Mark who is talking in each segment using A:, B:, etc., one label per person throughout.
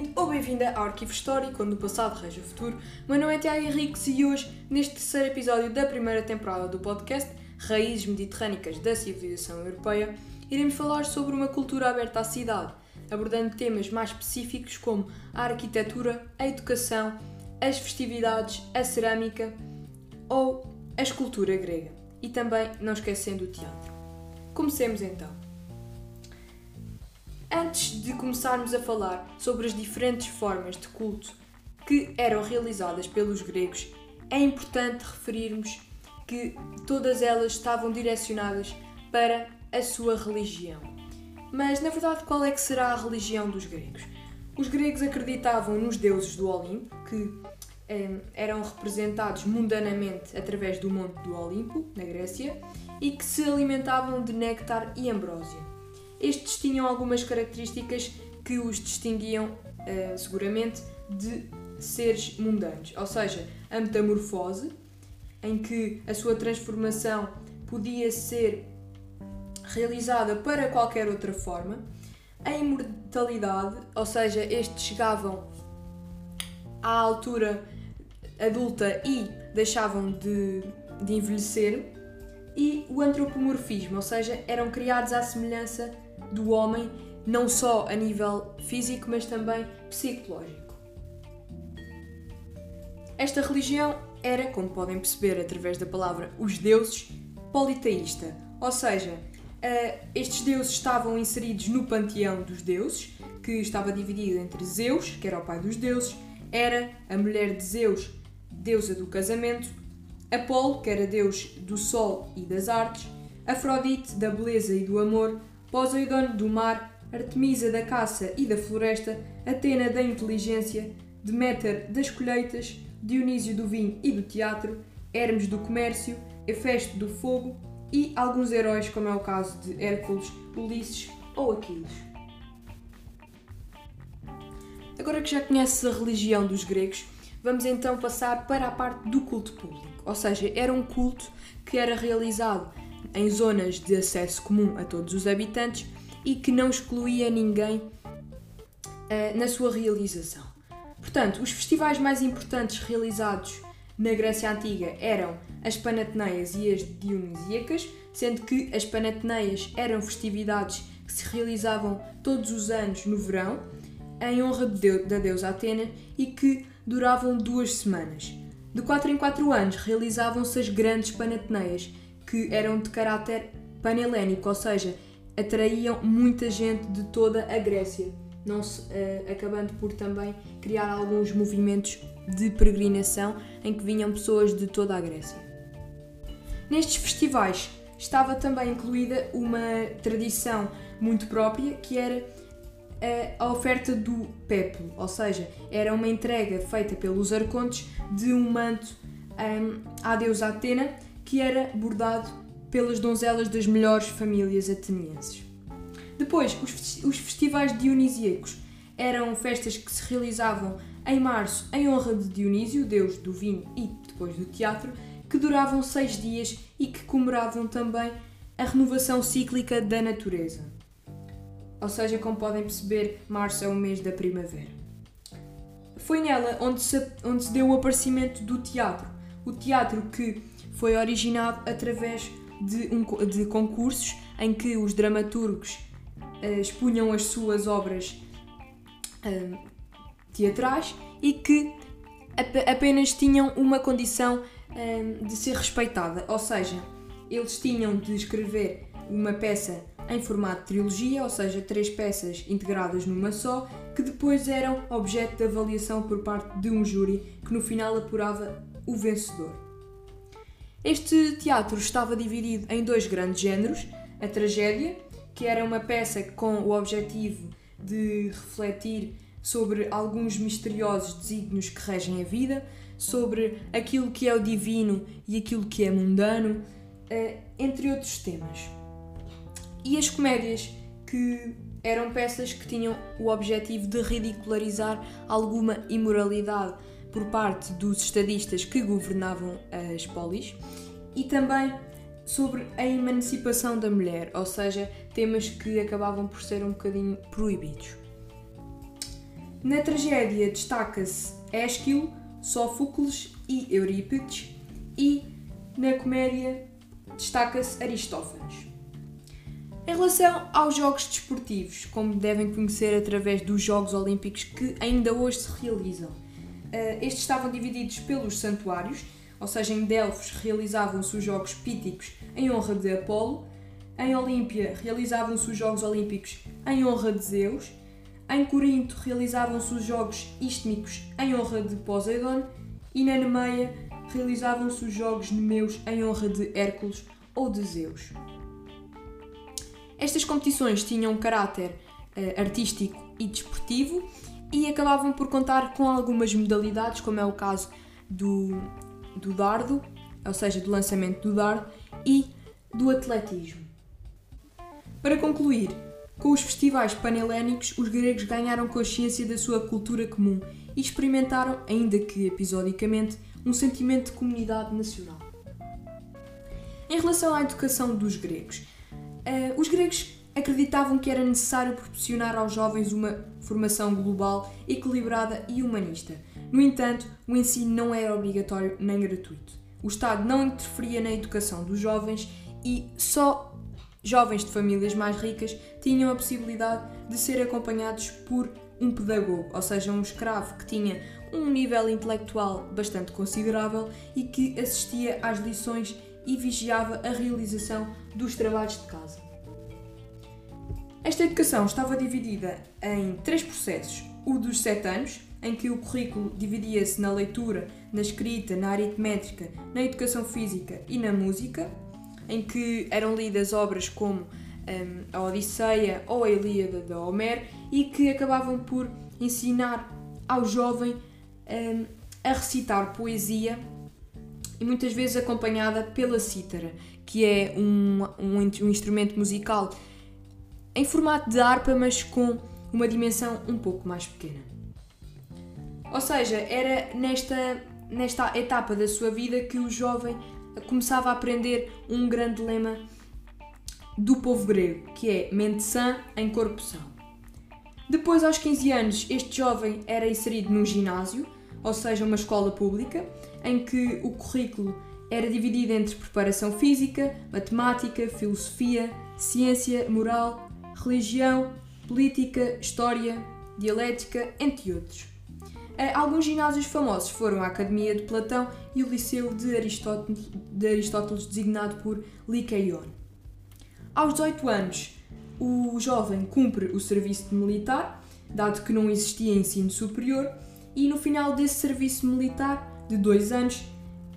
A: bem-vindo ou bem-vinda ao Arquivo Histórico, onde o passado rege o futuro. Meu nome é Tiago Henriques e hoje, neste terceiro episódio da primeira temporada do podcast Raízes Mediterrânicas da Civilização Europeia, iremos falar sobre uma cultura aberta à cidade, abordando temas mais específicos como a arquitetura, a educação, as festividades, a cerâmica ou a escultura grega. E também não esquecendo o teatro. Comecemos então. Antes de começarmos a falar sobre as diferentes formas de culto que eram realizadas pelos gregos, é importante referirmos que todas elas estavam direcionadas para a sua religião. Mas, na verdade, qual é que será a religião dos gregos? Os gregos acreditavam nos deuses do Olimpo, que eh, eram representados mundanamente através do Monte do Olimpo, na Grécia, e que se alimentavam de néctar e ambrósia. Estes tinham algumas características que os distinguiam, uh, seguramente, de seres mundanos, ou seja, a metamorfose, em que a sua transformação podia ser realizada para qualquer outra forma, a imortalidade, ou seja, estes chegavam à altura adulta e deixavam de, de envelhecer, e o antropomorfismo, ou seja, eram criados à semelhança do homem, não só a nível físico, mas também psicológico. Esta religião era, como podem perceber através da palavra os deuses, politeísta, ou seja, uh, estes deuses estavam inseridos no panteão dos deuses, que estava dividido entre Zeus, que era o pai dos deuses, Hera, a mulher de Zeus, deusa do casamento, Apolo, que era deus do sol e das artes, Afrodite, da beleza e do amor, Poseidon do mar, Artemisa da caça e da floresta, Atena da inteligência, Deméter das colheitas, Dionísio do vinho e do teatro, Hermes do comércio, Hefesto do fogo e alguns heróis, como é o caso de Hércules, Ulisses ou Aquiles. Agora que já conheces a religião dos gregos, vamos então passar para a parte do culto público. Ou seja, era um culto que era realizado em zonas de acesso comum a todos os habitantes e que não excluía ninguém uh, na sua realização. Portanto, os festivais mais importantes realizados na Grécia Antiga eram as Panateneias e as Dionisíacas, sendo que as Panateneias eram festividades que se realizavam todos os anos no verão, em honra de da deusa Atena e que duravam duas semanas. De 4 em 4 anos realizavam-se as grandes Panateneias, que eram de caráter panhelénico, ou seja, atraíam muita gente de toda a Grécia, não se, uh, acabando por também criar alguns movimentos de peregrinação em que vinham pessoas de toda a Grécia. Nestes festivais estava também incluída uma tradição muito própria que era eh, a oferta do péplo, ou seja, era uma entrega feita pelos arcontes de um manto um, ehm, à deusa Atena que era bordado pelas donzelas das melhores famílias atenienses. Depois, os, festivais dionisíacos eram festas que se realizavam em março em honra de Dionísio, deus do vinho e depois do teatro, que duravam seis dias e que comemoravam também a renovação cíclica da natureza. Ou seja, como podem perceber, março é o mês da primavera. Foi nela onde se, onde se deu o aparecimento do teatro. O teatro que foi originado através de, um, de concursos em que os dramaturgos uh, expunham as suas obras uh, teatrais e que ap apenas tinham uma condição uh, de ser respeitada, ou seja, eles tinham de escrever uma peça em formato de trilogia, ou seja, três peças integradas numa só, que depois eram objeto de avaliação por parte de um júri que no final apurava o vencedor. Este teatro estava dividido em dois grandes géneros: a tragédia, que era uma peça com o objetivo de refletir sobre alguns misteriosos desígnios que regem a vida, sobre aquilo que é o divino e aquilo que é mundano, eh, entre outros temas. E as comédias, que eram peças que tinham o objetivo de ridicularizar alguma imoralidade por parte dos estadistas que governavam as polis e também sobre a emancipação da mulher, ou seja, temas que acabavam por ser um bocadinho proibidos. Na tragédia destaca-se Ésquilo, Sófocles e Eurípides, e na comédia destaca-se Aristófanes. Em relação aos Jogos Desportivos, como devem conhecer através dos Jogos Olímpicos que ainda hoje se realizam, estes estavam divididos pelos santuários, ou seja, em Delfos realizavam-se os Jogos Píticos em honra de Apolo, em Olímpia realizavam-se os Jogos Olímpicos em honra de Zeus, em Corinto realizavam-se os Jogos Istmicos em honra de Poseidon e na Nemeia realizavam-se os Jogos Nemeus em honra de Hércules ou de Zeus. Estas competições tinham caráter uh, artístico e desportivo e acabavam por contar com algumas modalidades, como é o caso do, do dardo, ou seja, do lançamento do dardo, e do atletismo. Para concluir, com os festivais panhelénicos, os gregos ganharam consciência da sua cultura comum e experimentaram, ainda que episodicamente, um sentimento de comunidade nacional. Em relação à educação dos gregos, Uh, os gregos acreditavam que era necessário proporcionar aos jovens uma formação global, equilibrada e humanista. No entanto, o ensino não era obrigatório nem gratuito. O Estado não interferia na educação dos jovens e só jovens de famílias mais ricas tinham a possibilidade de ser acompanhados por um pedagogo, ou seja, um escravo que tinha um nível intelectual bastante considerável e que assistia às lições e vigiava a realização dos trabalhos de casa. Esta educação estava dividida em três processos: o dos sete anos, em que o currículo dividia-se na leitura, na escrita, na aritmética, na educação física e na música, em que eram lidas obras como um, a Odisseia ou a Ilíada de Homero e que acabavam por ensinar ao jovem um, a recitar poesia e muitas vezes acompanhada pela cítara, que é um, um, um instrumento musical em formato de harpa, mas com uma dimensão um pouco mais pequena. Ou seja, era nesta, nesta etapa da sua vida que o jovem começava a aprender um grande lema do povo grego, que é mente sã em corpo são. Depois, aos 15 anos, este jovem era inserido num ginásio, ou seja, uma escola pública, em que o currículo era dividido entre preparação física, matemática, filosofia, ciência, moral, religião, política, história, dialética, entre outros. Eh, alguns ginásios famosos foram a Academia de Platão e o Liceu de Aristóteles, de Aristóteles designado por Liceion. Aos 18 anos, o jovem cumpre o serviço militar, dado que não existia ensino superior, e no final desse serviço militar de dois anos,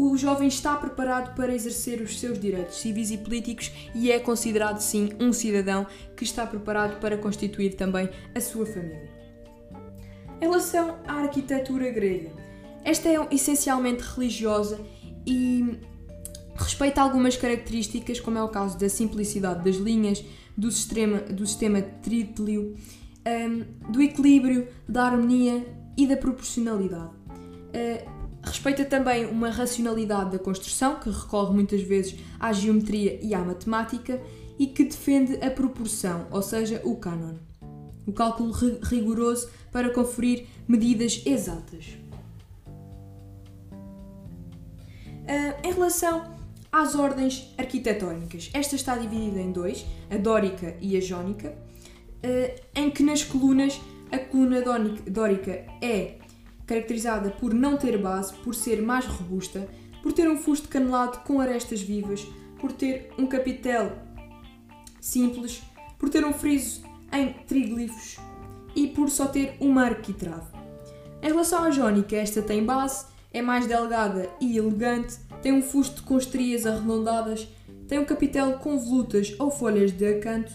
A: o jovem está preparado para exercer os seus direitos civis e políticos e é considerado sim um cidadão que está preparado para constituir também a sua família. Em relação à arquitetura grega, esta é essencialmente religiosa e respeita algumas características, como é o caso da simplicidade das linhas, do sistema, do sistema trítilio, um, do equilíbrio, da harmonia e da proporcionalidade. Uh, respeita também uma racionalidade da construção, que recorre muitas vezes à geometria e à matemática, e que defende a proporção, ou seja, o cânon. O cálculo rigoroso para conferir medidas exatas. Uh, em relação às ordens arquitetónicas, esta está dividida em dois, a dórica e a jónica, uh, em que nas colunas a coluna dórica é caracterizada por não ter base, por ser mais robusta, por ter um fusto canelado com arestas vivas, por ter um capitel simples, por ter um friso em triglifos e por só ter uma arquitrave. Em relação à jónica, esta tem base, é mais delgada e elegante, tem um fusto com estrias arredondadas, tem um capitel com volutas ou folhas de acanto,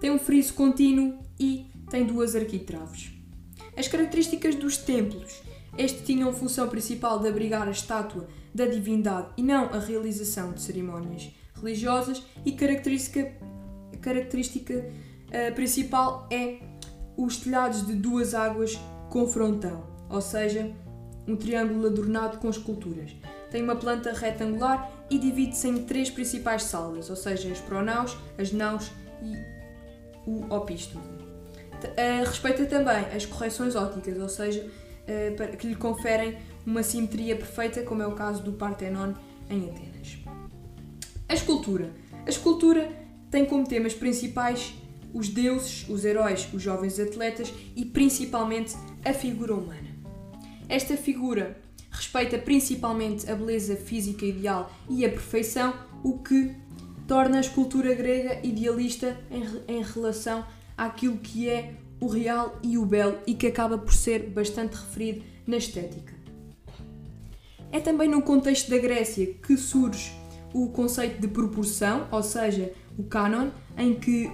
A: tem um friso contínuo e tem duas arquitraves. As características dos templos. Este tinham função principal de abrigar a estátua da divindade e não a realização de cerimónias religiosas e característica, característica uh, principal é os telhados de duas águas com frontão, ou seja, um triângulo adornado com esculturas. Tem uma planta retangular e divide-se em três principais salas, ou seja, as pronaus, as naus e o opístolo. Uh, respeita também as correções ópticas, ou seja, uh, para, que lhe conferem uma simetria perfeita, como é o caso do Partenon em Atenas. A escultura. A escultura tem como temas principais os deuses, os heróis, os jovens atletas e principalmente a figura humana. Esta figura respeita principalmente a beleza física ideal e a perfeição, o que torna a escultura grega idealista em, em relação àquilo que é o real e o belo e que acaba por ser bastante referido na estética. É também no contexto da Grécia que surge o conceito de proporção, ou seja, o canon, em que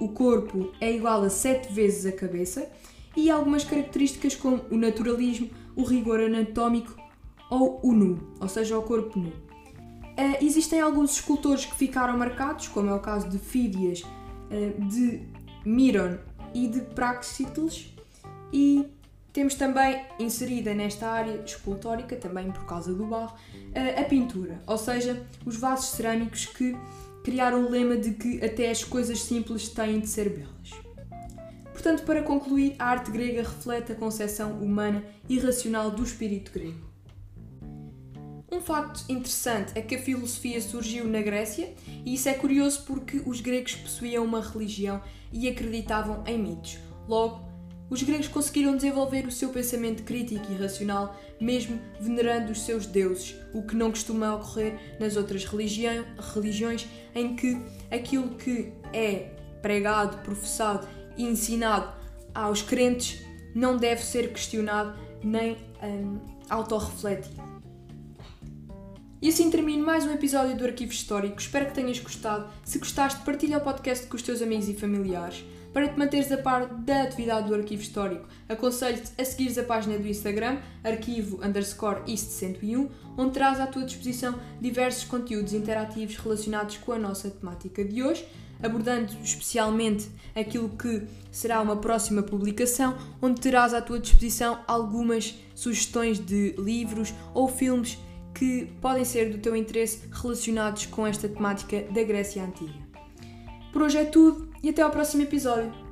A: o corpo é igual a sete vezes a cabeça, e algumas características como o naturalismo, o rigor anatómico ou o nu, ou seja, o corpo nu. Uh, existem alguns escultores que ficaram marcados, como é o caso de Fídias, uh, de Miron e de Praxiteles, e temos também inserida nesta área escultórica, também por causa do barro, a pintura, ou seja, os vasos cerâmicos que criaram o lema de que até as coisas simples têm de ser belas. Portanto, para concluir, a arte grega reflete a concepção humana e racional do espírito grego. Um facto interessante é que a filosofia surgiu na Grécia e isso é curioso porque os gregos possuíam uma religião e acreditavam em mitos. Logo, os gregos conseguiram desenvolver o seu pensamento crítico e racional, mesmo venerando os seus deuses, o que não costuma ocorrer nas outras religiões, em que aquilo que é pregado, professado e ensinado aos crentes não deve ser questionado nem um, autorrefletido. E assim termino mais um episódio do Arquivo Histórico. Espero que tenhas gostado. Se gostaste, partilha o podcast com os teus amigos e familiares. Para te manteres a par da atividade do Arquivo Histórico, aconselho-te a seguires a página do Instagram, arquivo underscore East 101, onde terás à tua disposição diversos conteúdos interativos relacionados com a nossa temática de hoje, abordando especialmente aquilo que será uma próxima publicação, onde terás à tua disposição algumas sugestões de livros ou filmes que podem ser do teu interesse relacionados com esta temática da Grécia Antiga. Por hoje é tudo e até ao próximo episódio.